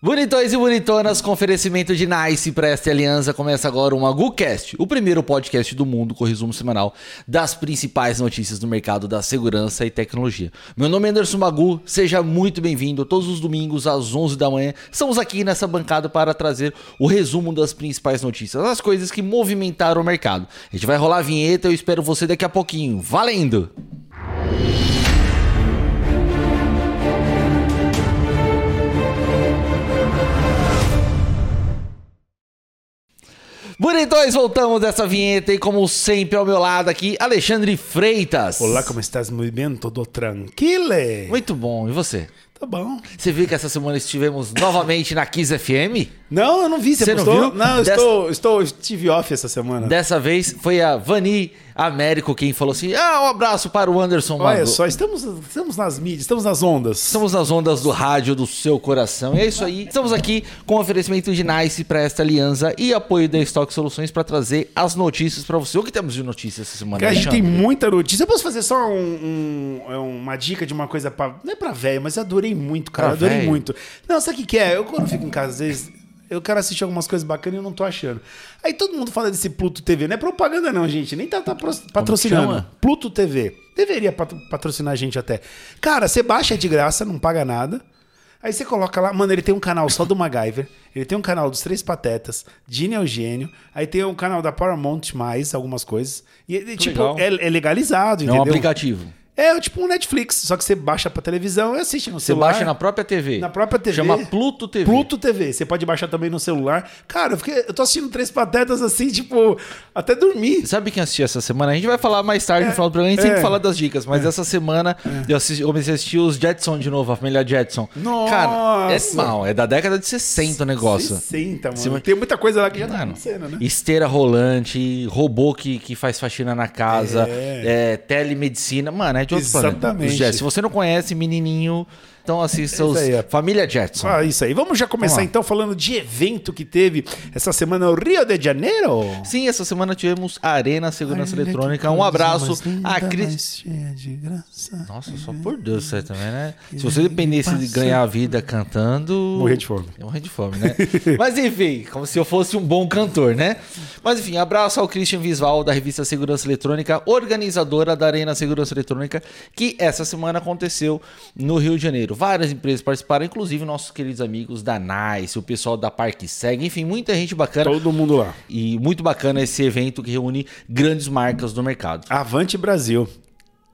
Bonitões e bonitonas, com oferecimento de Nice para esta aliança, começa agora o MaguCast, o primeiro podcast do mundo com resumo semanal das principais notícias do mercado da segurança e tecnologia. Meu nome é Anderson Magu, seja muito bem-vindo. Todos os domingos às 11 da manhã, estamos aqui nessa bancada para trazer o resumo das principais notícias, as coisas que movimentaram o mercado. A gente vai rolar a vinheta, eu espero você daqui a pouquinho. Valendo! Bonitões, voltamos dessa vinheta e como sempre ao meu lado aqui, Alexandre Freitas. Olá, como estás? Muito bem? Tudo tranquilo? Muito bom, e você? Tá bom. Você viu que essa semana estivemos novamente na Kiss FM? Não, eu não vi. Você, Você não viu? Não, eu Dessa- estou, estou, estive off essa semana. Dessa vez foi a Vani Américo quem falou assim: ah, um abraço para o Anderson Olha só, estamos, estamos nas mídias, estamos nas ondas. Estamos nas ondas do rádio do seu coração. E é isso aí. Estamos aqui com oferecimento de Nice para esta aliança e apoio da Stock Soluções para trazer as notícias para você. O que temos de notícias essa semana? Cara, a gente tem muita notícia. Eu posso fazer só um- um- uma dica de uma coisa pra. Não é pra velho, mas eu adorei muito, cara. Pra adorei velho? muito. Não, sabe o que, que é? Eu quando fico em casa, às vezes. Eu quero assistir algumas coisas bacanas e eu não tô achando. Aí todo mundo fala desse Pluto TV. Não é propaganda, não, gente. Nem tá, tá patrocinando. Pluto TV. Deveria patro- patrocinar a gente até. Cara, você baixa de graça, não paga nada. Aí você coloca lá, mano, ele tem um canal só do MacGyver, ele tem um canal dos Três Patetas, Dini Eugênio, aí tem um canal da Paramount mais, algumas coisas. E, e, tipo, é, é legalizado, É um entendeu? aplicativo. É tipo um Netflix, só que você baixa pra televisão e assiste no Você celular. baixa na própria TV. Na própria TV. Chama Pluto TV. Pluto TV. Você pode baixar também no celular. Cara, eu, fiquei, eu tô assistindo Três Patetas assim, tipo, até dormir. Sabe quem assistiu essa semana? A gente vai falar mais tarde no final do programa, a gente sempre é. fala das dicas, mas essa semana eu, assisti- eu comecei a assistir os Jetson de novo, a família Jetson. Cara, é Nossa! mal, é da década de 60 o negócio. 60, mano. Tem muita coisa lá que já tá acontecendo, né? esteira rolante, robô que, que faz faxina na casa, É. é, telemedicina. Mano, é de outro planeta. Exatamente. Se você não conhece, menininho, então assista os Isso aí, ó. Família Jetson. Ah, isso aí. Vamos já começar Vamos então falando de evento que teve essa semana no Rio de Janeiro. Sim, essa semana tivemos Arena Segurança Eletrônica. Um abraço a Cris. Nossa, só por Deus, você também, né? Se você dependesse de ganhar a vida cantando. Morrer de fome. Morrer de fome, né? Mas enfim, como se eu fosse um bom cantor, né? Mas enfim, abraço ao Christian Visval da revista Segurança Eletrônica, organizadora da Arena Segurança Eletrônica, que essa semana aconteceu no Rio de Janeiro. Várias empresas participaram, inclusive nossos queridos amigos da NICE, o pessoal da Parque Seg, enfim, muita gente bacana. Todo mundo lá. E muito bacana esse evento que reúne grandes marcas do mercado. Avante Brasil.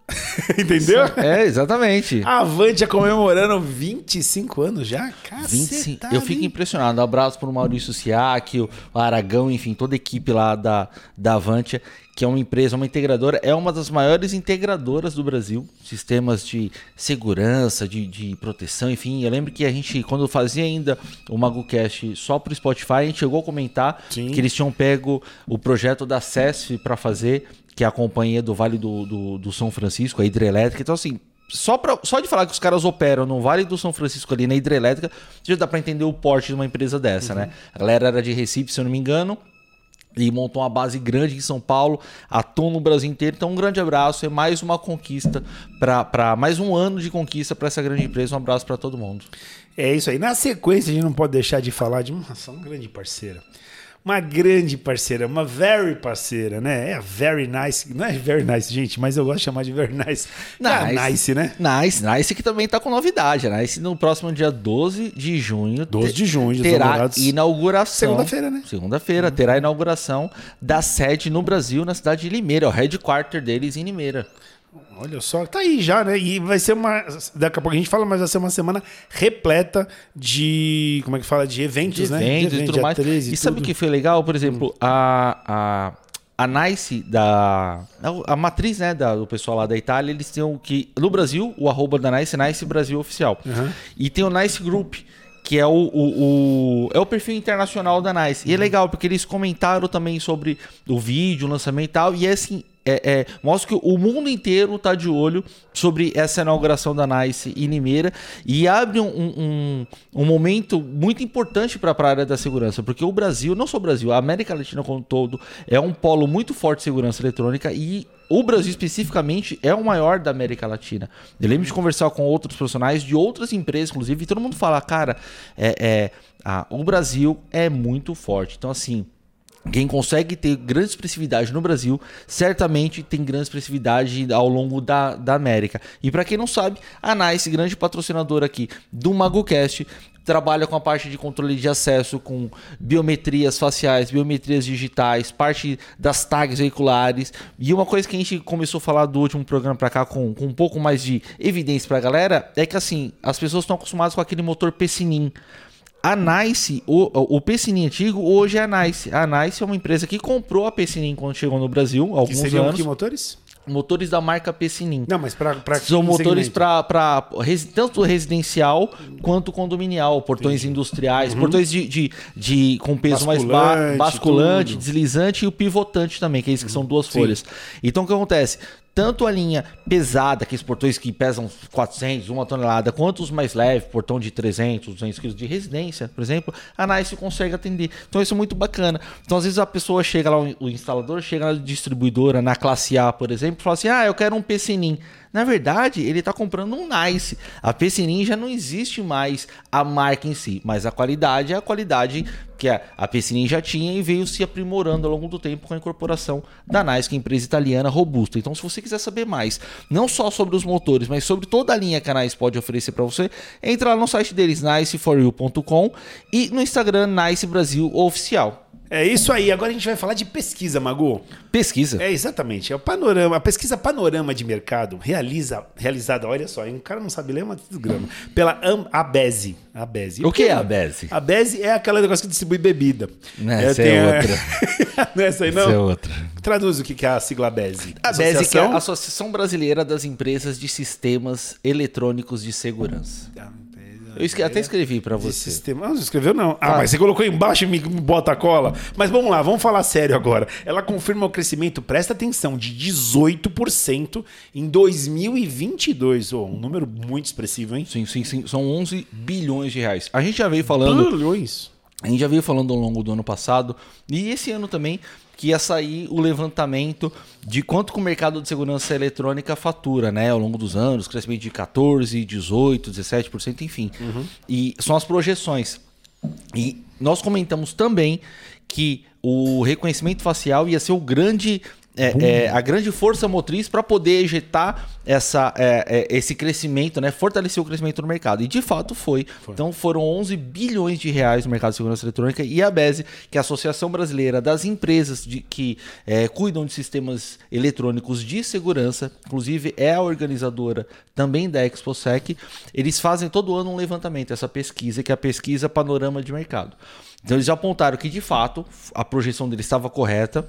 Entendeu? É, exatamente. A Avante é comemorando 25 anos já? 25. Cacetada, Eu fico impressionado. Um abraço para o Maurício Siak, o Aragão, enfim, toda a equipe lá da, da Avantia, que é uma empresa, uma integradora, é uma das maiores integradoras do Brasil. Sistemas de segurança, de, de proteção, enfim. Eu lembro que a gente, quando fazia ainda o MagoCast só para o Spotify, a gente chegou a comentar Sim. que eles tinham pego o projeto da CESF para fazer, que é a companhia do Vale do, do, do São Francisco, a hidrelétrica. Então, assim, só, pra, só de falar que os caras operam no Vale do São Francisco ali na hidrelétrica, já dá para entender o porte de uma empresa dessa, né? A galera era de Recife, se eu não me engano. E montou uma base grande em São Paulo, atua no Brasil inteiro. Então, um grande abraço. É mais uma conquista para mais um ano de conquista para essa grande empresa. Um abraço para todo mundo. É isso aí. Na sequência, a gente não pode deixar de falar de uma, uma grande parceira. Uma grande parceira, uma very parceira, né? É a very nice. Não é very nice, gente, mas eu gosto de chamar de very nice. É a nice, né? Nice, Nice que também tá com novidade. A Nice no próximo dia 12 de junho. 12 de junho, terá inauguração. Segunda-feira, né? Segunda-feira, terá a inauguração da sede no Brasil, na cidade de Limeira, o headquarter deles em Limeira. Olha só, tá aí já, né? E vai ser uma. Daqui a pouco a gente fala, mas vai ser uma semana repleta de. Como é que fala? De eventos, de né? eventos de e tudo mais. 13 E sabe o que foi legal? Por exemplo, a, a, a Nice da. A matriz, né, da, do pessoal lá da Itália, eles têm o que. No Brasil, o arroba da Nice, Nice Brasil Oficial. E tem o Nice Group. Que é o, o, o- é o perfil internacional da Nice. E é legal, porque eles comentaram também sobre o vídeo, o lançamento e tal. E é assim, é, é, mostra que o mundo inteiro está de olho sobre essa inauguração da Nice em Limeira e abre um, um, um momento muito importante para a área da segurança, porque o Brasil, não só o Brasil, a América Latina como um todo, é um polo muito forte de segurança eletrônica e o Brasil especificamente é o maior da América Latina. Eu lembro de conversar com outros profissionais de outras empresas, inclusive, e todo mundo fala, cara, é, é ah, o Brasil é muito forte. Então, assim, quem consegue ter grande expressividade no Brasil, certamente tem grande expressividade ao longo da, da América. E para quem não sabe, a NICE, grande patrocinador aqui do MagoCast, trabalha com a parte de controle de acesso, com biometrias faciais, biometrias digitais, parte das tags veiculares. E uma coisa que a gente começou a falar do último programa para cá com, com um pouco mais de evidência para a galera é que assim, as pessoas estão acostumadas com aquele motor Pessinin a Nice, o, o Pessinin antigo, hoje é a Nice. A Nice é uma empresa que comprou a Pessinin quando chegou no Brasil, há alguns que anos. Que motores? Motores da marca Pessinin. Não, mas para São motores para tanto residencial quanto condominial, portões Entendi. industriais, uhum. portões de, de, de, com peso basculante, mais ba basculante, tudo. deslizante e o pivotante também, que é isso que são duas Sim. folhas. Então o que acontece? Tanto a linha pesada, aqueles portões que pesam 400, uma tonelada, quanto os mais leves, portão de 300, 200 quilos de residência, por exemplo, a NICE consegue atender. Então isso é muito bacana. Então às vezes a pessoa chega lá, o instalador chega na distribuidora, na classe A, por exemplo, e fala assim, ah, eu quero um PCNIM. Na verdade, ele está comprando um Nice. A PCNIM já não existe mais a marca em si, mas a qualidade é a qualidade que a, a já tinha e veio se aprimorando ao longo do tempo com a incorporação da Nice, que é empresa italiana robusta. Então, se você quiser saber mais, não só sobre os motores, mas sobre toda a linha que a Nice pode oferecer para você, entra lá no site deles, niceforyou.com e no Instagram Nice Brasil Oficial. É isso aí. Agora a gente vai falar de pesquisa, Magu. Pesquisa? É, exatamente. É o panorama, a pesquisa Panorama de Mercado, realiza, realizada, olha só, um cara não sabe ler uma desgrama, pela ABESE. ABESE. O, que é a ABESE? A ABESE é aquela negócio que distribui bebida. Não, é, essa é outra. não é essa aí, não? Essa é outra. Traduz o que é a sigla ABESE. A ABESE que é a Associação Brasileira das Empresas de Sistemas Eletrônicos de Segurança. Ah. Eu esque até escrevi para você. Sistema... Não, você escreveu não. Ah, ah, mas você colocou embaixo e me bota a cola. Mas vamos lá, vamos falar sério agora. Ela confirma o crescimento, presta atenção, de 18% em 2022. Oh, um número muito expressivo, hein? Sim, sim, sim. São 11 bilhões de reais. A gente já veio falando... Bilhões? A gente já veio falando ao longo do ano passado e esse ano também que ia sair o levantamento de quanto que o mercado de segurança eletrônica fatura, né, ao longo dos anos, crescimento de 14, 18, 17%, enfim. Uhum. E são as projeções. E nós comentamos também que o reconhecimento facial ia ser o grande é, é, a grande força motriz para poder ejetar essa, é, é, esse crescimento, né? fortalecer o crescimento no mercado. E de fato foi. foi. Então foram 11 bilhões de reais no mercado de segurança eletrônica e a BESE, que é a Associação Brasileira das Empresas de, que é, cuidam de sistemas eletrônicos de segurança, inclusive é a organizadora também da ExpoSec, eles fazem todo ano um levantamento, essa pesquisa, que é a pesquisa Panorama de Mercado. Então eles apontaram que de fato a projeção deles estava correta,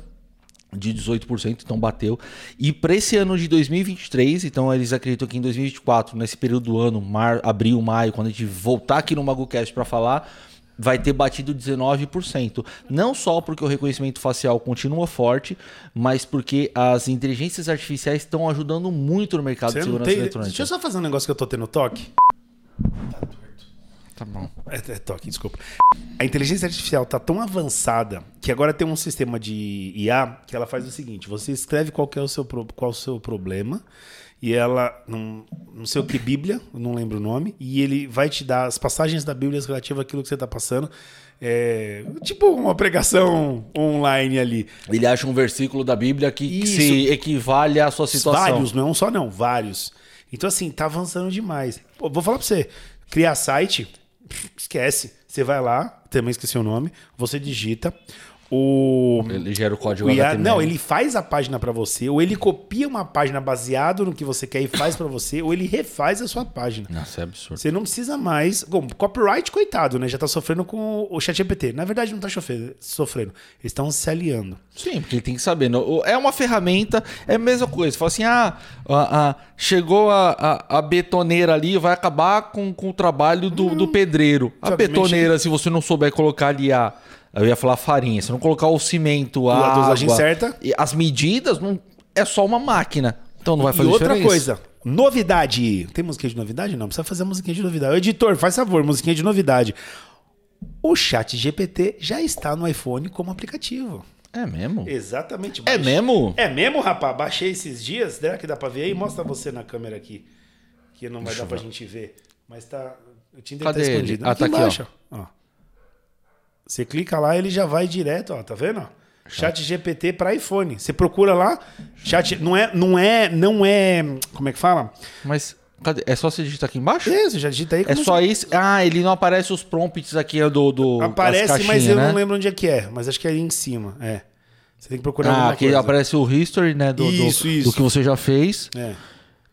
de 18%, então bateu. E para esse ano de 2023, então eles acreditam que em 2024, nesse período do ano, mar, abril, maio, quando a gente voltar aqui no MagoCast para falar, vai ter batido 19%. Não só porque o reconhecimento facial continua forte, mas porque as inteligências artificiais estão ajudando muito no mercado Você de segurança tem... eletrônica. Deixa eu só fazer um negócio que eu tô tendo toque. Tá bom. É, é toque, desculpa. A inteligência artificial tá tão avançada que agora tem um sistema de IA que ela faz o seguinte: você escreve qual é o seu, qual o seu problema e ela, não, não sei o que, Bíblia, não lembro o nome, e ele vai te dar as passagens da Bíblia relativas àquilo que você está passando. É, tipo uma pregação online ali. Ele acha um versículo da Bíblia que, que se equivale à sua situação. Vários, não é um só não, vários. Então assim, tá avançando demais. Pô, vou falar para você, criar site, esquece. Você vai lá, também esqueci o nome, você digita. O, ele gera o código o IA, Não, ele faz a página para você, ou ele copia uma página baseado no que você quer e faz para você, ou ele refaz a sua página. Nossa, é absurdo. Você não precisa mais. Bom, copyright, coitado, né? Já tá sofrendo com o ChatGPT. Na verdade, não tá sofrendo. Eles estão se aliando. Sim, porque ele tem que saber. É uma ferramenta, é a mesma coisa. Fala assim: ah, a, a, chegou a, a, a, betoneira ali, vai acabar com, com o trabalho do, hum, do pedreiro. A betoneira, se você não souber colocar ali a eu ia falar farinha. Se não colocar o cimento, a, a dosagem certa, as medidas, não, é só uma máquina. Então não vai E fazer outra diferença. coisa, novidade. Tem musiquinha de novidade? Não, precisa fazer musiquinha de novidade. O editor, faz favor, musiquinha de novidade. O chat GPT já está no iPhone como aplicativo. É mesmo? Exatamente. É mesmo? É mesmo, rapaz? Baixei esses dias. Será que dá pra ver aí? Mostra você na câmera aqui. Que não vai dar pra gente ver. Mas tá. O Tinder Cadê tá ele? escondido. Ah, tá aqui, ó. ó. Você clica lá, ele já vai direto, ó. Tá vendo? Chat GPT para iPhone. Você procura lá. Chat não é, não é, não é. Como é que fala? Mas cadê? É só você digitar aqui embaixo? É, você já digita aí. É só isso? Ah, ele não aparece os prompts aqui do. do Aparece, mas eu né? não lembro onde é que é. Mas acho que é aí em cima. É. Você tem que procurar Ah, aqui coisa. aparece o history, né? Do, do- Isso, do, isso. que você já fez. É.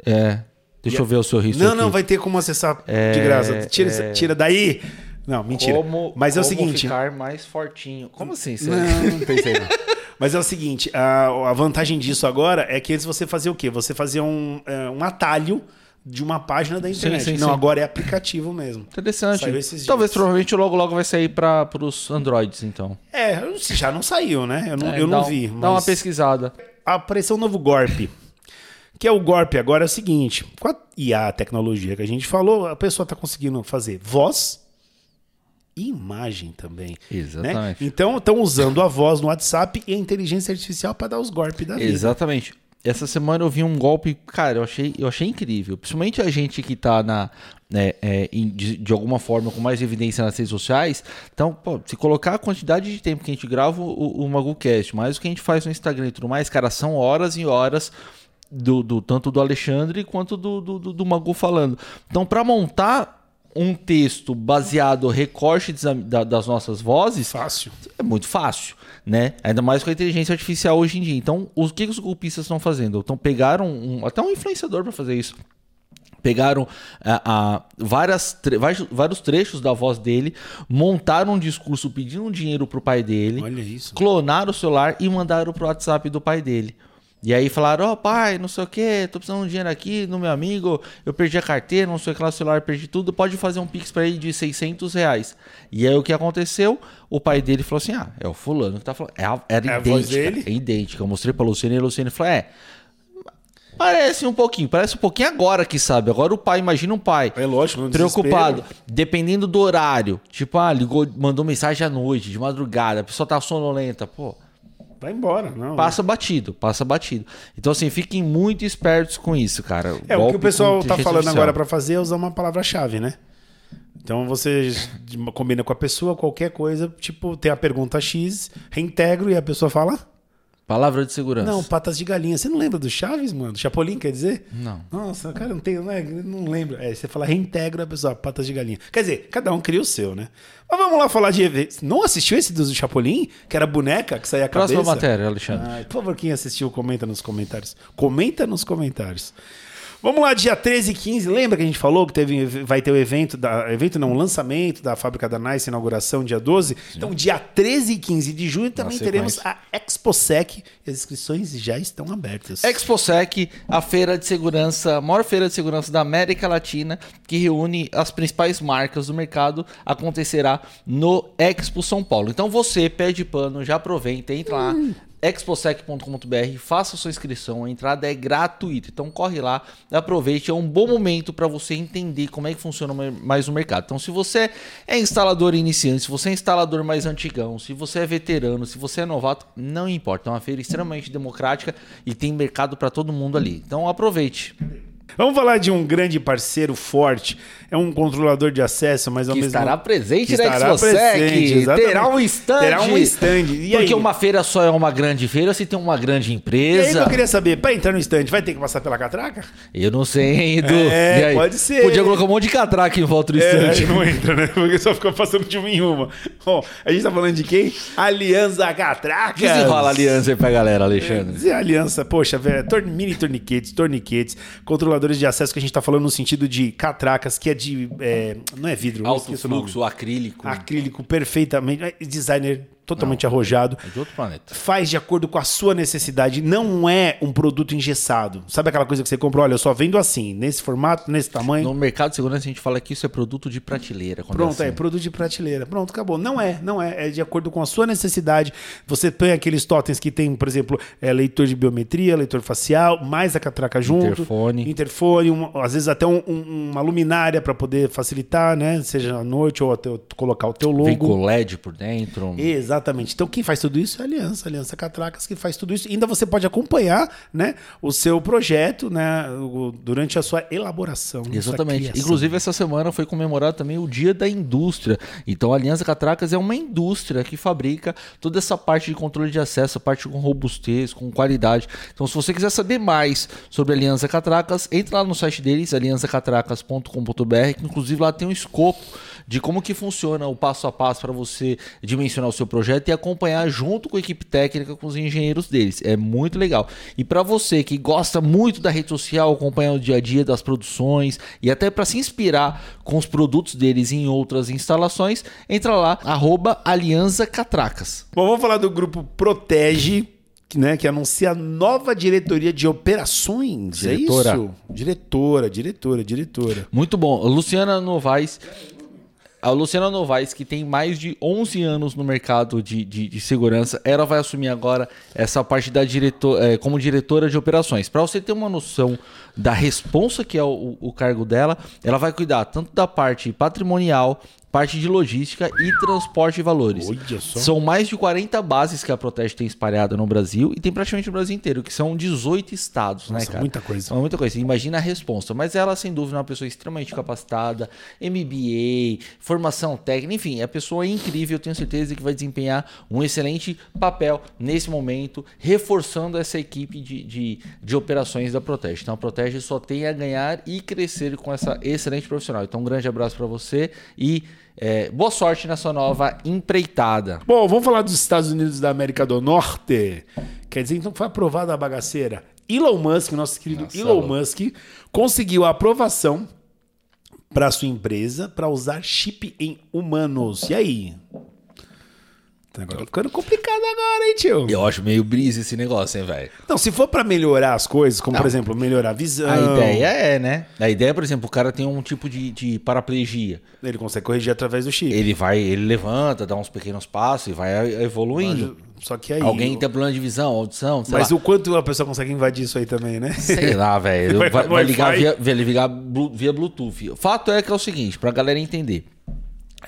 É. Deixa eu ver o seu history. Não, não, aqui. vai ter como acessar de É, graça. Tira, é. tira daí. Não, mentira. Como, Mas é o seguinte. ficar mais fortinho. Como assim? Você... Não, não pensei não. Mas é o seguinte, a, a vantagem disso agora é que antes você fazia o quê? Você fazia um, é, um atalho de uma página da internet. sim, não, sim. agora é aplicativo mesmo. Interessante. Talvez provavelmente logo logo vai sair para os Androids, então. É, já não saiu, né? Eu não, É, eu não um- vi. Dá uma mas pesquisada. Apareceu um novo golpe. Que é o golpe agora é o seguinte: com a IA, a tecnologia que a gente falou, a pessoa está conseguindo fazer voz imagem também. né? Exatamente. Então estão usando a voz no WhatsApp e a inteligência artificial para dar os golpes da vida. Exatamente. Essa semana eu vi um golpe, cara, eu achei, eu achei incrível. Principalmente a gente que tá na, né, é, de, de alguma forma com mais evidência nas redes sociais. Então, pô, se colocar a quantidade de tempo que a gente grava o, o MaguCast, mais o que a gente faz no Instagram e tudo mais, cara, são horas e horas do, do- tanto do Alexandre quanto do, do, do, do Magu falando. Então, para montar um texto baseado da- da- das nossas vozes, Fácil. é muito fácil, né? Ainda mais com a inteligência artificial hoje em dia. Então, o que, os golpistas estão fazendo? Então, pegaram um- até um influenciador para fazer isso. Pegaram ah, ah, várias, tre- vários- vários trechos da voz dele, montaram um discurso pedindo dinheiro pro pai dele, Olha isso. clonaram o celular e mandaram pro WhatsApp do pai dele. E aí falaram, ó pai, não sei o que, tô precisando de um dinheiro aqui no meu amigo, eu perdi a carteira, não sei o que lá, o celular, perdi tudo, pode fazer um pix pra ele de 600 reais. E aí o que aconteceu? O pai dele falou assim, ah, é o fulano que tá falando. É Era É idêntica, é idêntica. Eu mostrei pra Luciane e a Luciane falou, é, parece um pouquinho, parece um pouquinho agora que sabe. Agora o pai, imagina um pai É lógico, preocupado, desespero. dependendo do horário. Tipo, ah, ligou, mandou mensagem à noite, de madrugada, a pessoa tá sonolenta, pô, Vai embora, não. passa batido, passa batido. Então, assim, fiquem muito espertos com isso, cara. É, o Golpe que o pessoal tá falando artificial. agora pra fazer é usar uma palavra-chave, né? Então você combina com a pessoa qualquer coisa, tipo, tem a pergunta X, reintegro e a pessoa fala: Palavra de segurança. Não, patas de galinha. Você não lembra do Chaves, mano? Chapolin, quer dizer? Não. Nossa, cara, não tem, não, é, não lembro. É, você fala reintegra a pessoa, patas de galinha. Quer dizer, cada um cria o seu, né? Mas vamos lá falar de eventos. Não assistiu esse do Chapolin? Que era boneca que saía a cabeça? Próxima matéria, Alexandre. Ai, por favor, quem assistiu, comenta nos comentários. Comenta nos comentários. Vamos lá, dia 13 e 15. Lembra que a gente falou que teve, vai ter o evento, da, evento não, o lançamento da fábrica da Nice, inauguração dia 12? Então, dia 13 e 15 de junho também Na teremos a ExpoSec. As inscrições já estão abertas. ExpoSec, a feira de segurança, a maior feira de segurança da América Latina, que reúne as principais marcas do mercado, acontecerá no Expo São Paulo. Então você, pé de pano, já aproveita, entra lá, exposec.com.br, faça sua inscrição, a entrada é gratuita. Então corre lá, aproveite, é um bom momento para você entender como é que funciona mais o mercado. Então se você é instalador iniciante, se você é instalador mais antigão, se você é veterano, se você é novato, não importa, é uma feira extremamente democrática e tem mercado para todo mundo ali. Então aproveite. Vamos falar de um grande parceiro forte. É um controlador de acesso, mas ao Que mesmo estará presente que na estará ExpoSec. presente, terá um stand. Terá um stand. E Porque aí? uma feira só é uma grande feira se tem uma grande E aí empresa. eu queria saber, para entrar no stand, vai ter que passar pela catraca? Eu não sei, hein, Edu. É, pode ser. Podia colocar um monte de catraca em volta do É, stand. não entra, né? Porque só fica passando de uma em uma. Bom, a gente tá falando de quem? Aliança Catracas. Desenrola a aliança aí pra galera, Alexandre. Dizer aliança, poxa, velho, mini torniquetes, torniquetes, de acesso que a gente tá falando no sentido de catracas, que é de. é, não é vidro, Alto fluxo, acrílico. Acrílico perfeitamente. é, Designer totalmente arrojado. É de outro planeta. Faz de acordo com a sua necessidade. Não é um produto engessado. Sabe aquela coisa que você comprou? Olha, eu só vendo assim, nesse formato, nesse tamanho. No mercado de segurança a gente fala que isso é produto de prateleira. quando Pronto, é, assim. produto de prateleira. Pronto, acabou. Não é, não é. É de acordo com a sua necessidade. Você põe aqueles totens que tem, por exemplo, é, leitor de biometria, leitor facial, mais a catraca junto. Interfone. Interfone, uma- às vezes até um- um- uma luminária para poder facilitar, né? Seja à noite ou até colocar o teu logo. Vem com LED por dentro. Exatamente. Então, quem faz tudo isso é a Aliança, a Aliança Catracas que faz tudo isso. Ainda você pode acompanhar, né, o seu projeto, né, durante a sua elaboração. Exatamente. criação. Inclusive, essa semana foi comemorado também o Dia da Indústria. Então, a Aliança Catracas é uma indústria que fabrica toda essa parte de controle de acesso, a parte com robustez, com qualidade. Então, se você quiser saber mais sobre a Aliança Catracas, entra lá no site deles, aliançacatracas.com.br, que inclusive lá tem um escopo de como que funciona o passo a passo para você dimensionar o seu projeto e acompanhar junto com a equipe técnica, com os engenheiros deles. É muito legal. E para você que gosta muito da rede social, acompanhar o dia a dia das produções e até para se inspirar com os produtos deles em outras instalações, entra lá, arroba Aliança Catracas. Bom, vamos falar do grupo Protege, que, né, que anuncia a nova diretoria de operações. Diretora. É isso? Diretora, diretora, diretora. Muito bom. Luciana Novaes. A Luciana Novaes, que tem mais de 11 anos no mercado de, de, de segurança, ela vai assumir agora essa parte da diretor, eh, como diretora de operações. Para você ter uma noção da responsa que é o, o cargo dela, ela vai cuidar tanto da parte patrimonial, parte de logística e transporte de valores. Olha só. São mais de 40 bases que a Protege tem espalhada no Brasil e tem praticamente no Brasil inteiro, que são 18 estados, né, Nossa, cara? muita coisa. É muita coisa. Imagina a resposta. Mas ela, sem dúvida, é uma pessoa extremamente capacitada, MBA, formação técnica, enfim, a pessoa é incrível. Eu tenho certeza que vai desempenhar um excelente papel nesse momento, reforçando essa equipe de, de, de operações da Protege. Então, a Protege só tem a ganhar e crescer com essa excelente profissional. Então, um grande abraço para você e é, boa sorte na sua nova empreitada. Bom, vamos falar dos Estados Unidos da América do Norte. Quer dizer, então foi aprovada a bagaceira. Elon Musk, nosso querido Nossa, Elon louco. Musk, conseguiu a aprovação para sua empresa para usar chip em humanos. E aí? Tá ficando complicado agora, hein, tio? Eu acho meio brisa esse negócio, hein, velho? Não, se for para melhorar as coisas, como por exemplo, melhorar a visão, A ideia é, né? A ideia, por exemplo, o cara tem um tipo de, de paraplegia. ele consegue corrigir através do chip. Ele vai, ele levanta, dá uns pequenos passos e vai evoluindo. Só que aí. Alguém o- tem problema de visão, audição, sei Mas lá. o quanto a pessoa consegue invadir isso aí também, né? Sei lá, velho. Vai- Vai, vai ligar, via, vai ligar via Bluetooth. O fato é que é o seguinte, pra galera entender.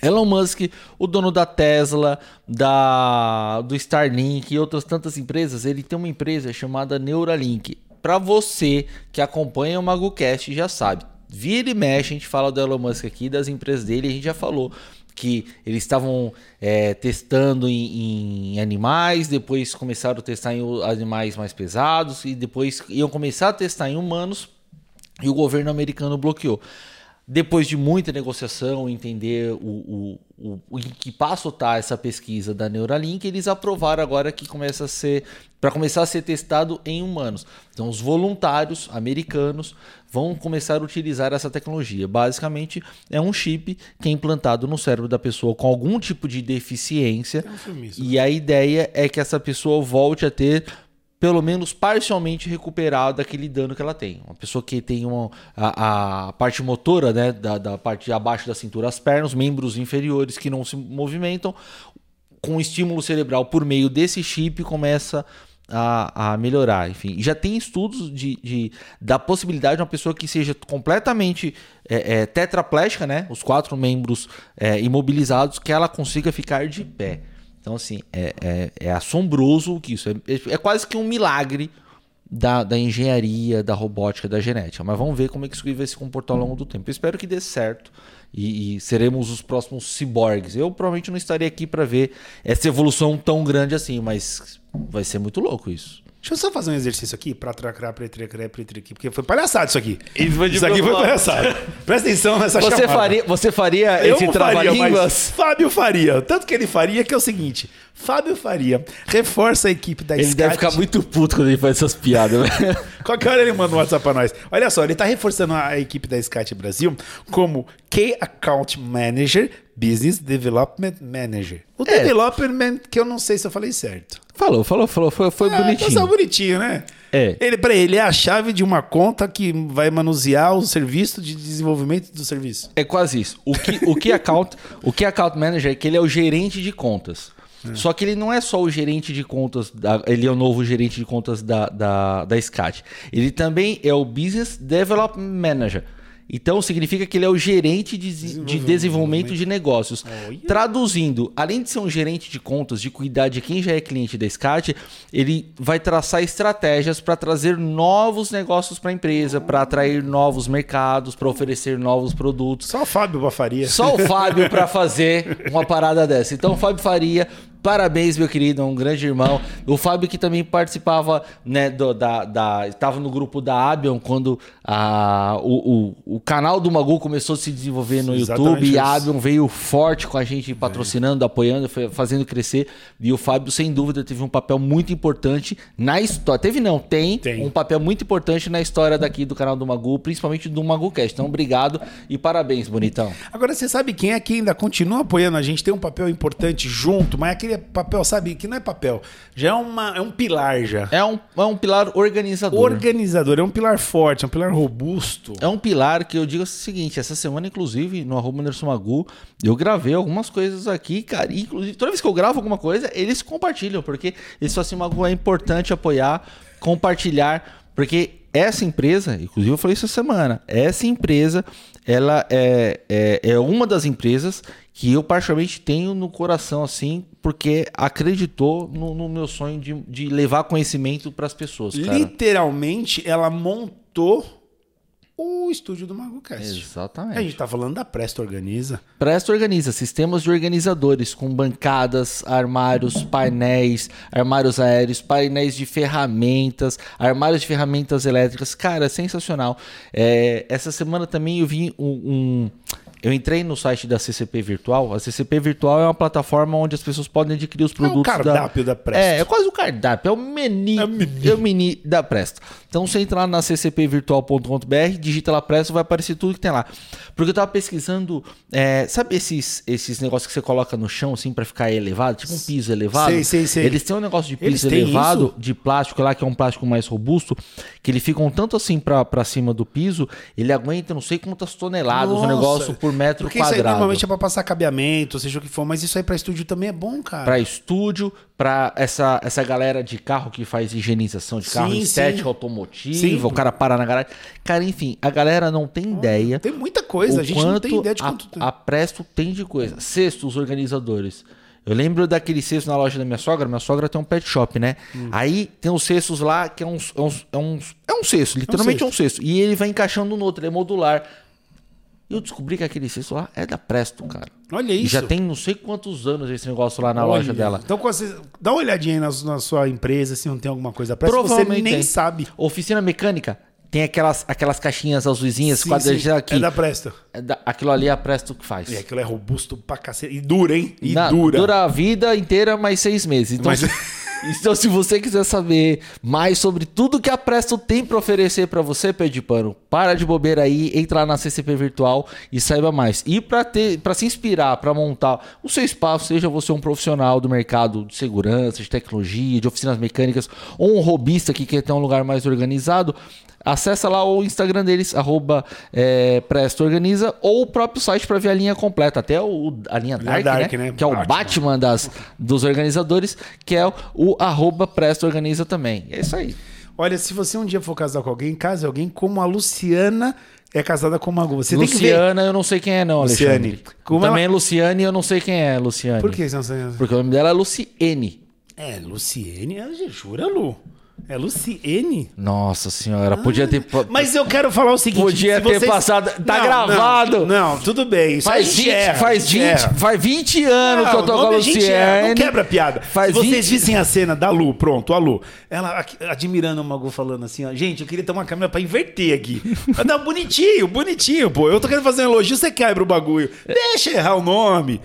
Elon Musk, o dono da Tesla, da do Starlink e outras tantas empresas, ele tem uma empresa chamada Neuralink. Pra você que acompanha o MagoCast já sabe. Vira e mexe, a gente fala do Elon Musk aqui, das empresas dele, a gente já falou que eles estavam é, testando em, em animais, depois começaram a testar em animais mais pesados e depois iam começar a testar em humanos e o governo americano bloqueou. Depois de muita negociação, entender o, o, o, em que passo está essa pesquisa da Neuralink, eles aprovaram agora que começa a ser para começar a ser testado em humanos. Então, os voluntários americanos vão começar a utilizar essa tecnologia. Basicamente, é um chip que é implantado no cérebro da pessoa com algum tipo de deficiência. filme isso. E a ideia é que essa pessoa volte a ter pelo menos parcialmente recuperado daquele dano que ela tem. Uma pessoa que tem uma, a, a parte motora, né, da, da parte abaixo da cintura, as pernas, membros inferiores que não se movimentam, com estímulo cerebral por meio desse chip começa a, a melhorar. Enfim, já tem estudos de, de- da possibilidade de uma pessoa que seja completamente é, é, tetraplégica, né? Os quatro membros é, imobilizados, que ela consiga ficar de pé. Então, assim, é, é, é assombroso o que isso. É, é quase que um milagre da, da engenharia, da robótica, da genética. Mas vamos ver como é que isso vai se comportar ao longo do tempo. Eu espero que dê certo e, e seremos os próximos ciborgues. Eu provavelmente não estarei aqui para ver essa evolução tão grande assim, mas vai ser muito louco isso. Deixa eu só fazer um exercício aqui pra tracrar, pretrecré, pretrequi, porque foi palhaçada isso aqui. Isso aqui foi palhaçada. Presta atenção nessa Você chamada. faria, você faria Eu esse trava-línguas? Fábio faria. Tanto que ele faria que é o seguinte: Fábio faria, reforça a equipe da Ele SCAT. deve ficar muito puto quando ele faz essas piadas. velho. Qualquer hora ele manda um WhatsApp pra nós. Olha só, ele tá reforçando a equipe da SCAT Brasil como Key Account Manager, Business Development Manager. O É. development, que eu não sei se eu falei certo. falou, falou, falou. Foi, foi É, bonitinho. tá bonitinho, né? É. Ele, pra ele, é a chave de uma conta que vai manusear o serviço de desenvolvimento do serviço. É quase isso. O que, o que account, o que account manager é que ele é o gerente de contas. Só que ele não é só o gerente de contas, da- ele é o novo gerente de contas da, da, da SCAT. Ele também é o Business Development Manager. Então significa que ele é o gerente de, de desenvolvimento de negócios. Olha. Traduzindo, além de ser um gerente de contas, de cuidar de quem já é cliente da SCAT, ele vai traçar estratégias para trazer novos negócios para a empresa, para atrair novos mercados, para oferecer novos produtos. Só o Fábio Bafaria. Só o Fábio para fazer uma parada dessa. Então, Fábio Faria, parabéns, meu querido, é um grande irmão. O Fábio que também participava, né, do, da, da, estava no grupo da Abion quando a, o, o, o canal do Magu começou a se desenvolver no Exatamente YouTube e a isso. Abion veio forte com a gente, patrocinando, apoiando, foi fazendo crescer. E o Fábio, sem dúvida, teve um papel muito importante na história. Teve não, tem, Tem. um papel muito importante na história daqui do canal do Magu, principalmente do MaguCast. Então, obrigado e parabéns, bonitão. Agora, você sabe quem é que ainda continua apoiando a gente? Tem um papel importante junto, mas é aquele papel, sabe, que não é papel. Já é, uma, é um pilar já. É um, é um pilar organizador. Organizador, é um pilar forte, é um pilar robusto. É um pilar que eu digo o seguinte: essa semana, inclusive, no arroba Anderson Magu, eu gravei algumas coisas aqui, cara. Inclusive, toda vez que eu gravo alguma coisa, eles compartilham, porque eles falam assim, Magu, é importante apoiar, compartilhar, porque essa empresa, inclusive eu falei isso essa semana, essa empresa, ela é, é, é uma das empresas que eu particularmente tenho no coração, assim, porque acreditou no, no meu sonho de, de levar conhecimento para as pessoas, cara. Literalmente, ela montou o estúdio do MagoCast. Exatamente. A gente tá falando da Presto Organiza. Presto organiza sistemas de organizadores com bancadas, armários, painéis, armários aéreos, painéis de ferramentas, armários de ferramentas elétricas. Cara, é sensacional. É, essa semana também eu vi um, um- Eu entrei no site da CCP Virtual. A CCP Virtual é uma plataforma onde as pessoas podem adquirir os produtos. cardápio da Presto. É, é quase o cardápio, é o menu. É o menu. É o menu da Presto. Então você entra lá na ccpvirtual.com.br, digita lá Presto, vai aparecer tudo que tem lá. Porque eu tava pesquisando, é, sabe esses, esses negócios que você coloca no chão assim pra ficar elevado, tipo um piso elevado? Sei, sei, sei. Eles têm um negócio de piso elevado, isso? de plástico lá, que é um plástico mais robusto, que ele fica um tanto assim pra, pra cima do piso, ele aguenta não sei quantas toneladas, um Nossa. negócio por metro Porque isso aí quadrado. normalmente é pra passar cabeamento, seja o que for, mas isso aí pra estúdio também é bom, cara. Pra estúdio, pra essa, essa galera de carro que faz higienização de carro, Sim, estética sim. automotiva, Sim. o cara para na garagem. Cara, enfim, a galera não tem ideia. Tem muita coisa, a gente não tem ideia de a- quanto tem. A, Presto tem de coisa. Sexto, os organizadores. Eu lembro daquele cesto na loja da minha sogra. Minha sogra tem um pet shop, né? Hum. Aí tem os cestos lá que é um, é um, é um, é um cesto, literalmente é um cesto. E ele vai encaixando no outro, ele é modular. E eu descobri que aquele cesto lá é da Presto, cara. Olha E isso. já tem não sei quantos anos esse negócio lá na Olha. loja dela. Então, você- dá uma olhadinha aí na, na sua empresa, se não tem alguma coisa pra você Provavelmente nem tem. sabe. Oficina mecânica tem aquelas, aquelas caixinhas azulzinhas, quadradinhas aqui. É da Presto. É da- aquilo ali é a Presto que faz. E aquilo é robusto pra cacete. E dura, hein? E Na- dura. a vida inteira, mais seis meses. Então, Mas- então, se você quiser saber mais sobre tudo que a Presto tem para oferecer para você, pé de pano, para de bobeira aí, entra lá na CCP Virtual e saiba mais. E para se inspirar, para montar o seu espaço, seja você um profissional do mercado de segurança, de tecnologia, de oficinas mecânicas, ou um robista que quer ter um lugar mais organizado, Acessa lá o Instagram deles, arroba é, Presto Organiza, ou o próprio site para ver a linha completa, até o, a linha Dark, Dark, né? né? Que é o Batman. Batman das, dos organizadores, que é o, o arroba Presto Organiza também. É isso aí. Olha, se você um dia for casar com alguém, case alguém como a Luciana é casada com o Magu. Você. Luciana, eu não sei quem é, não, Luciane. Alexandre. Como Também ela- Luciane, eu não sei quem é, Luciane. Por que você não sabe? Porque o nome dela é Luciene. É, Luciene, jura, Lu? É Luciene? Nossa senhora, podia ter. Mas eu quero falar o seguinte: Podia se ter vocês- passado- tá gravado. Não, não, tudo bem. Isso Faz a gente 20, erra, faz, a gente 20, erra. faz 20 anos que eu tô com a Luciene. Não quebra a piada. Faz Se vocês 20 vissem a cena da Lu, pronto, a Lu. Ela aqui, admirando o Magu falando assim, ó. Gente, eu queria ter uma câmera pra inverter aqui. Não, bonitinho, bonitinho, pô. Eu tô querendo fazer um elogio, você quebra o bagulho. Deixa errar o nome.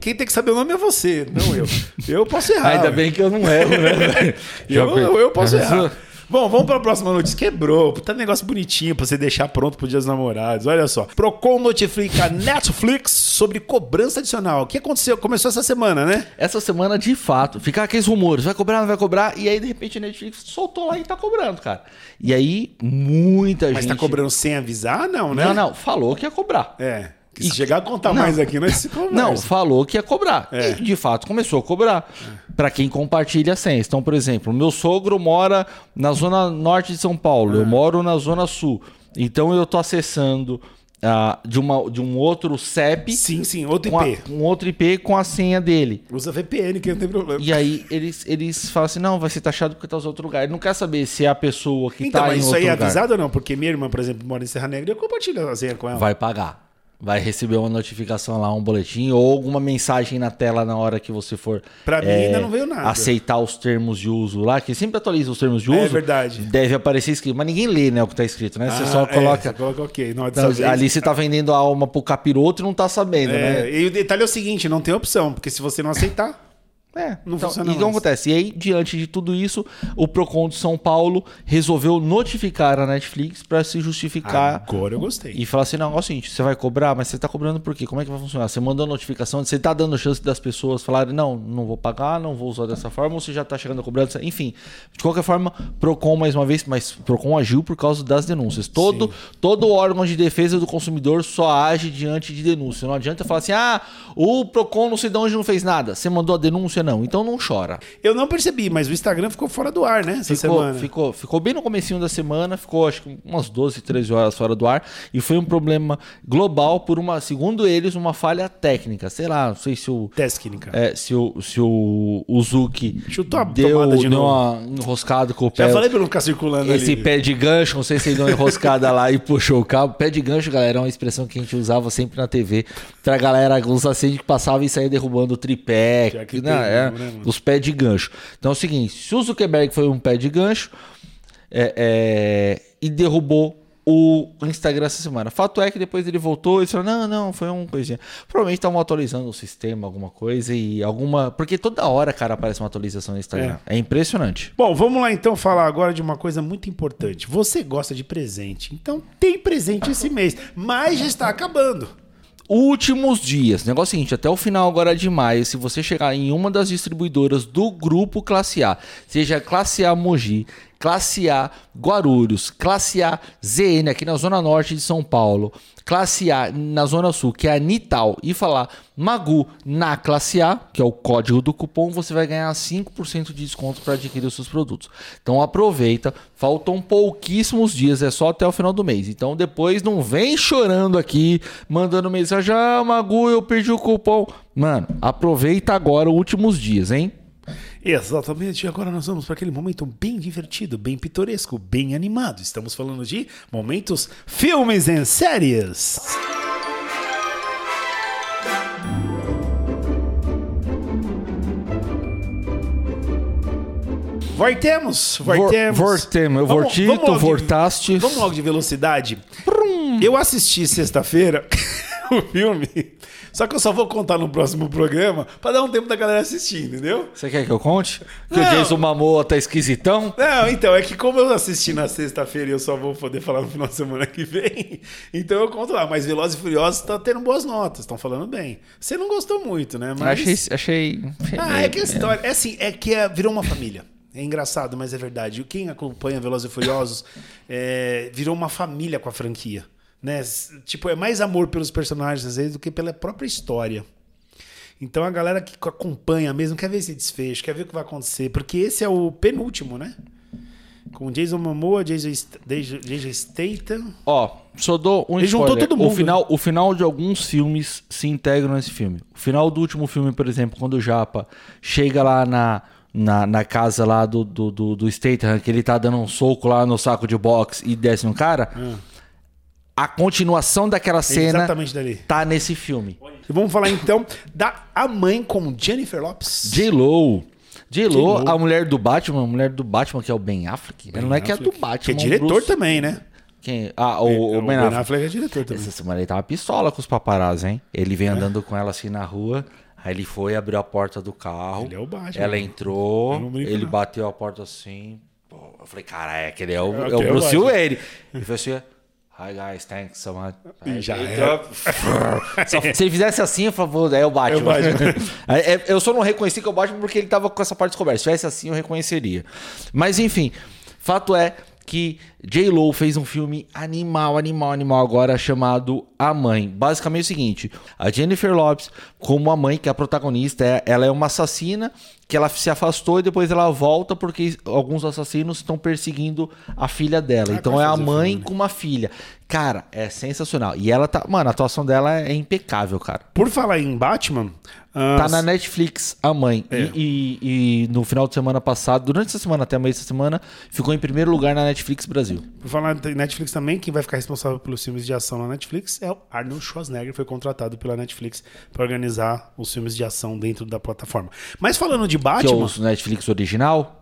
Quem tem que saber o nome é você, não eu. Eu posso errar. Ainda bem que eu não erro, né? Eu, eu, eu posso errar. Bom, vamos para a próxima notícia. Quebrou. Tá um negócio bonitinho pra você deixar pronto pro Dia dos Namorados. Olha só. Procon notifica Netflix sobre cobrança adicional. O que aconteceu? Começou essa semana, né? Essa semana, de fato, fica aqueles rumores, vai cobrar, não vai cobrar, e aí, de repente, a Netflix soltou lá e tá cobrando, cara. E aí, muita Mas gente... tá cobrando sem avisar? Não, né? Não, não, falou que ia cobrar. É. Que E- se chegar a contar Não. mais aqui, nós se conversa. Não, falou que ia cobrar. É. E de fato começou a cobrar. Pra quem compartilha senhas. Então, por exemplo, meu sogro mora na zona norte de São Paulo, É. eu moro na zona sul. Então eu tô acessando ah, de, uma, de um outro CEP Sim, sim. Outro com a- IP. um outro IP com a senha dele. Usa VPN, que não tem problema. E aí eles, eles falam assim: não, vai ser taxado porque tá nos outros lugares. Ele não quer saber se é a pessoa que Então, tá mas em isso outro aí é lugar. avisado ou não? Porque minha irmã, por exemplo, mora em Serra Negra e eu compartilho a senha com ela. Vai pagar. Vai receber uma notificação lá, um boletim ou alguma mensagem na tela na hora que você for é, Pra mim ainda não veio nada. aceitar os termos de uso lá, que sempre atualiza os termos de uso. É verdade. Deve aparecer escrito, mas ninguém lê, né, o que tá escrito, né? Você Ah, só é, coloca. você coloca ok. Não, saber, ali você tá vendendo a alma pro capiroto e não tá sabendo, né? É, e o detalhe é o seguinte, não tem opção, porque se você não aceitar, É, Não então, funciona e o que acontece? E aí, diante de tudo isso, o Procon de São Paulo resolveu notificar a Netflix para se justificar agora eu gostei. e falar assim: não, é o seguinte, você vai cobrar, mas você tá cobrando por quê? Como é que vai funcionar? Você mandou notificação, você tá dando chance das pessoas falarem: não, não vou pagar, não vou usar dessa forma, ou você já tá chegando a cobrança, enfim. De qualquer forma, Procon mais uma vez, mas Procon agiu por causa das denúncias. Todo, todo órgão de defesa do consumidor só age diante de denúncia. Não adianta falar assim: ah, o Procon não sei de onde não fez nada. Você mandou a denúncia, não. Então não chora. Eu não percebi, mas o Instagram ficou fora do ar, né? Essa Ficou, semana. ficou, ficou bem no comecinho da semana, ficou acho que umas 12, 13 horas fora do ar, e foi um problema global por uma, segundo eles, uma falha técnica. Sei lá, não sei se o Técnica. é, se o, se o, o Zuki Chutou a deu, tomada de deu novo. uma enroscada com o Já pé. falei pra não ficar circulando Esse ali. pé de gancho, não sei se ele deu uma enroscada lá e puxou o cabo. Pé de gancho, galera, é uma expressão que a gente usava sempre na TV pra galera, os acende que passavam e saía derrubando o tripé. Já que não, tem é, né, os pés de gancho. Então é o seguinte: se o Zuckerberg foi um pé de gancho é, é, e derrubou o Instagram essa semana. Fato é que depois ele voltou e falou: não, não, foi uma coisinha. Provavelmente estavam atualizando o sistema, alguma coisa e alguma. Porque toda hora, cara, aparece uma atualização no Instagram. É, impressionante. Bom, vamos lá então falar agora de uma coisa muito importante. Você gosta de presente, então tem presente esse mês, mas já está acabando. Últimos dias. Negócio é seguinte, até o final agora de maio, se você chegar em uma das distribuidoras do grupo Classe A, seja Classe A Mogi, Classe A Guarulhos, Classe A ZN aqui na zona norte de São Paulo, Classe A na zona sul, que é a Nital, e falar Magu na Classe A, que é o código do cupom, você vai ganhar 5% de desconto para adquirir os seus produtos. Então aproveita, faltam pouquíssimos dias, é só até o final do mês. Então depois não vem chorando aqui, mandando mensagem, ah, Magu, eu perdi o cupom. Mano, aproveita agora os últimos dias, hein? Exatamente, e agora nós vamos para aquele momento bem divertido, bem pitoresco, bem animado. Estamos falando de momentos filmes e séries. Voltemos, voltemos. Vor- vortemo, eu Vamos- vortito, vamos logo de- vortaste. Vamos logo de velocidade. Eu assisti sexta-feira o filme, só que eu só vou contar no próximo programa para dar um tempo da galera assistir, entendeu? Você quer que eu conte? Que Não. o Jason Momoa tá esquisitão? Não, então, é que como eu assisti na sexta-feira e eu só vou poder falar no final de semana que vem, então eu conto lá. Mas Velozes e Furiosos tá tendo boas notas, estão falando bem. Você não gostou muito, né? Mas... Achei, achei, Ah, é que a história... É assim, é que é- virou uma família. É engraçado, mas é verdade. Quem acompanha Velozes e Furiosos é, virou uma família com a franquia. Né? Tipo, é mais amor pelos personagens, às vezes, do que pela própria história. Então a galera que acompanha mesmo quer ver esse desfecho, quer ver o que vai acontecer, porque esse é o penúltimo, né? Com Jason Momoa, Jason, St- Jason Jason Statham. Ó, só dou um Ele juntou spoiler. todo O mundo. final, o final de alguns filmes se integram nesse filme. O final do último filme, por exemplo, quando o Japa chega lá na na, na casa lá do, do, do, do Statham, que ele tá dando um soco lá no saco de boxe e desce um cara. A continuação daquela cena Exatamente dali. tá nesse filme. E vamos falar então da A Mãe com Jennifer Lopes. J-Lo. J-Lo, J.Lo. a mulher do Batman, a mulher do Batman, que é o Ben Affleck. Ela não é que é do Batman. Que é diretor Bruce- também, né? Quem? Ah, o, o Ben Affleck. é diretor também. Essa semana ele tava pistola com os paparazzi, hein? Ele vem andando com ela assim na rua. Aí ele foi, abriu a porta do carro. Ele é o Batman. Ela entrou, ele não. bateu a porta assim. Pô, eu falei, cara, é que ele é o, É, é o é Bruce. Wayne. Ele falou assim: Hi guys, thanks so much. Aí já entrou, Só- se ele fizesse assim, eu falava, é o Batman. É o Batman. É, eu só não reconheci que é o Batman porque ele tava com essa parte descoberta. Se tivesse assim, eu reconheceria. Mas enfim, fato é que J-Lo fez um filme animal, animal, animal agora chamado A Mãe. Basicamente é o seguinte: a Jennifer Lopes, como a mãe, que é a protagonista, é- ela é uma assassina que ela se afastou e depois ela volta porque alguns assassinos estão perseguindo a filha dela. Ah, então é a mãe com uma filha. Cara, é sensacional. E ela tá. Mano, a atuação dela é impecável, cara. Por falar em Batman. ah, Tá na Netflix, a mãe. É. E, e- e no final de semana passado, durante essa semana, até meio dessa semana, ficou em primeiro lugar na Netflix Brasil. Por falar em Netflix também, quem vai ficar responsável pelos filmes de ação na Netflix é o Arnold Schwarzenegger, foi contratado pela Netflix para organizar os filmes de ação dentro da plataforma. Mas falando de Que é Batman, o Netflix original.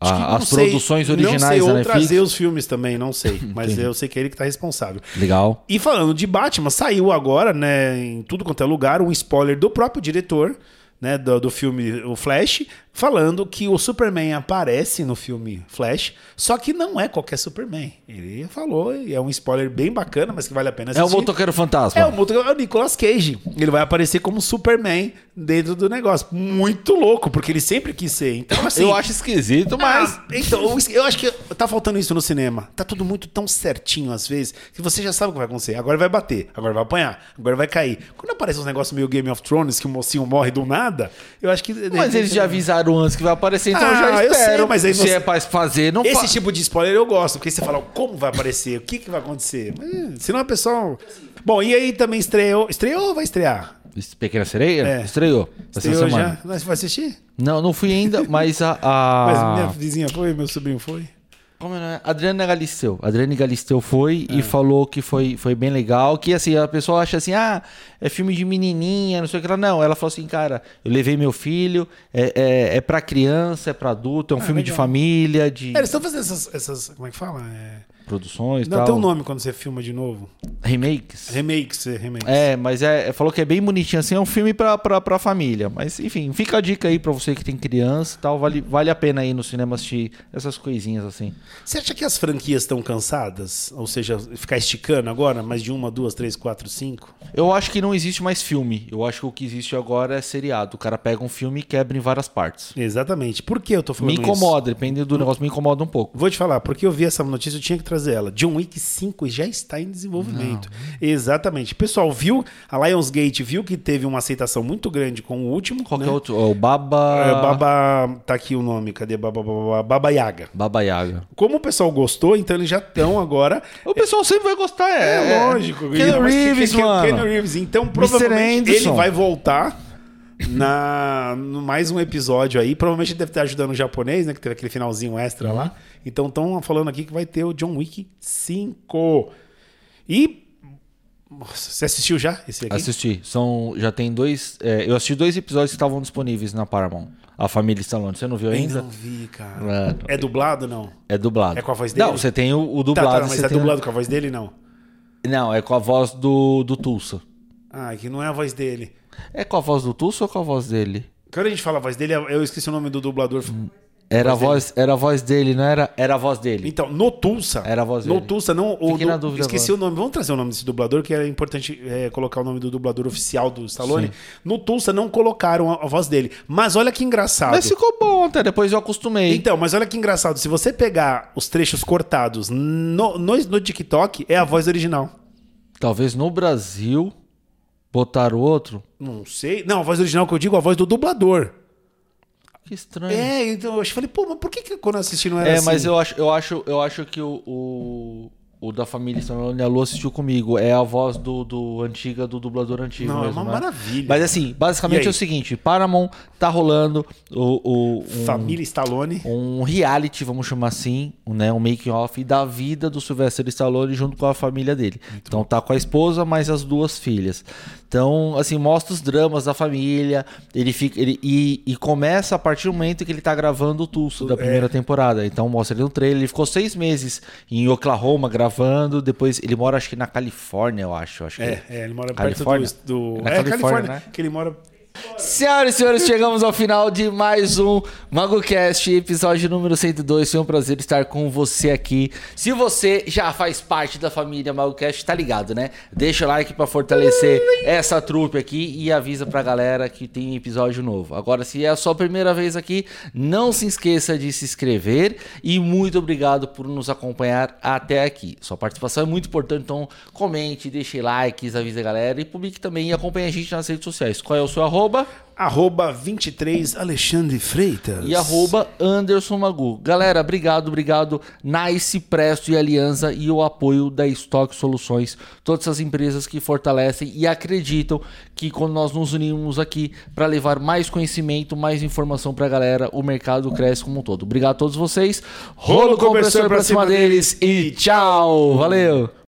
acho que a- não as sei- produções não originais sei, da ou Netflix. trazer os filmes também, não sei, mas eu sei que é ele que tá responsável. Legal. E falando de Batman, saiu agora, né, em tudo quanto é lugar, um spoiler do próprio diretor, né, do, do filme O Flash, falando que o Superman aparece no filme Flash, só que não é qualquer Superman. Ele falou, e é um spoiler bem bacana, mas que vale a pena É assistir. o Motoqueiro Fantasma. É o, moto- é o Nicolas Cage. Ele vai aparecer como Superman dentro do negócio. Muito louco, porque ele sempre quis ser. Então, assim. Eu acho esquisito, mas. Ah, então, eu acho que tá faltando isso no cinema. Tá tudo muito tão certinho às vezes que você já sabe o que vai acontecer. Agora vai bater, agora vai apanhar, agora vai cair. Quando aparece uns negócios meio Game of Thrones que o mocinho morre do nada, eu acho que. Mas eles já avisaram antes que vai aparecer, então eu Ah, já eu sei, espero. mas aí Se você- é pra fazer, não Esse fa- tipo de spoiler eu gosto, porque você fala como vai aparecer, o que, que vai acontecer. Mas, senão a pessoa. Bom, e aí também estreou. Estreou ou vai estrear? Pequena Sereia? É. Estreou. Estreou já? Mas vai assistir? Não, não fui ainda, mas a. a... Mas minha vizinha foi, meu sobrinho foi. Como é nome? Adriana Galisteu. Adriane Galisteu foi É. e falou que foi, foi bem legal. Que assim, a pessoa acha assim, ah, é filme de menininha, não sei o que lá. Não, ela falou assim, cara, eu levei meu filho, é, é, é pra criança, é pra adulto, é um filme de legal. família, de É, eles estão fazendo essas, essas. Como é que fala? É... produções Não tal. tem um nome quando você filma de novo. Remakes. Remakes, é, remakes. É, mas é, falou que é bem bonitinho assim, é um filme pra, pra, pra família. Mas enfim, fica a dica aí pra você que tem criança e tal. Vale, vale a pena ir no cinema assistir essas coisinhas assim. Você acha que as franquias estão cansadas? Ou seja, ficar esticando agora? Mais de uma, duas, três, quatro, cinco? Eu acho que não existe mais filme. Eu acho que o que existe agora é seriado. O cara pega um filme e quebra em várias partes. Exatamente. Por que eu tô falando Me isso? incomoda, dependendo do negócio, me incomoda um pouco. Vou te falar, porque eu vi essa notícia, eu tinha que trazer ela. John Wick 5 já está em desenvolvimento. Exatamente. Pessoal, viu? A Lionsgate viu que teve uma aceitação muito grande com o último. Qual né? é outro? O Baba. É, Baba. Tá aqui o nome, cadê? Baba, Baba, Baba Yaga. Baba Yaga. Como o pessoal gostou, então eles já estão agora. O pessoal sempre vai gostar, é. É, lógico. Keanu que- Reeves, que- mano. Keanu Reeves. Então, provavelmente, ele vai voltar na no mais um episódio aí. Provavelmente deve estar ajudando o japonês, né? Que teve aquele finalzinho extra Uhum. lá. Então, estão falando aqui que vai ter o John Wick 5. E... Nossa, você assistiu já esse aqui? Assisti. São, já tem dois. é, eu assisti dois episódios que estavam disponíveis na Paramount. A família Stallone. Você não viu Ainda ainda? não vi, cara. Mano. É dublado, não? É dublado. É com a voz dele? Não, você tem o, o Tá, dublado. tá, mas você é dublado com a voz dele, não? Não, é com a voz do, do Tulsa. Ah, que não é a voz dele. É com a voz do Tulsa ou com a voz dele? Quando a gente fala a voz dele, eu esqueci o nome do dublador. Era a Voz era a voz dele, não era? Era a voz dele. Então, no Tulsa. Era a voz No dele. Tulsa, não. O Fiquei na dúvida Esqueci agora. o nome. Vamos trazer o nome desse dublador, que é importante é, colocar o nome do dublador oficial do Stallone. Sim. No Tulsa não colocaram a, a voz dele. Mas olha que engraçado. Mas ficou bom até, depois eu acostumei. Então, mas olha que engraçado. Se você pegar os trechos cortados no, no, no TikTok, é a voz original. Talvez no Brasil botar outro. Não sei. Não, a voz original que eu digo, a voz do dublador. Que estranho. É, então eu falei, pô, mas por que, que quando eu assisti não era É, assim? mas eu acho, eu acho, eu acho que o, o, o da família Stallone, a Lu assistiu comigo. É a voz do, do antiga, do dublador antigo Não, é mesmo, uma né? maravilha. Mas assim, basicamente é o seguinte: Paramount tá rolando o, o- um, Família Stallone. um reality, vamos chamar assim, um, né, um making off da vida do Sylvester Stallone junto com a família dele. então tá com a esposa, mais as duas filhas. Então, assim, mostra os dramas da família. Ele fica ele, e, e começa a partir do momento que ele tá gravando o Tulso da primeira temporada. Então mostra ele no trailer. Ele ficou seis meses em Oklahoma gravando. Depois ele mora, acho que na Califórnia, eu acho. acho que É, é, ele mora Califórnia? perto do. do... Na é, Califórnia, Califórnia, né? que ele mora. Senhoras e senhores, chegamos ao final de mais um MagoCast, episódio número 102. Foi um prazer estar com você aqui. Se você já faz parte da família MagoCast, tá ligado, né? Deixa o like pra fortalecer essa trupe aqui e avisa pra galera que tem episódio novo. Agora, se é a sua primeira vez aqui, não se esqueça de se inscrever e muito obrigado por nos acompanhar até aqui. Sua participação é muito importante, então comente, deixe likes, avise a galera e publique também e acompanhe a gente nas redes sociais. Qual é o seu arroba? Arroba 23 Alexandre Freitas. E arroba Anderson Magu. Galera, obrigado, obrigado. Nice, Presto e Aliança e o apoio da Stock Soluções. Todas essas empresas que fortalecem e acreditam que quando nós nos unimos aqui para levar mais conhecimento, mais informação para a galera, o mercado cresce como um todo. Obrigado a todos vocês. Rolo compressor para cima deles e tchau. Valeu.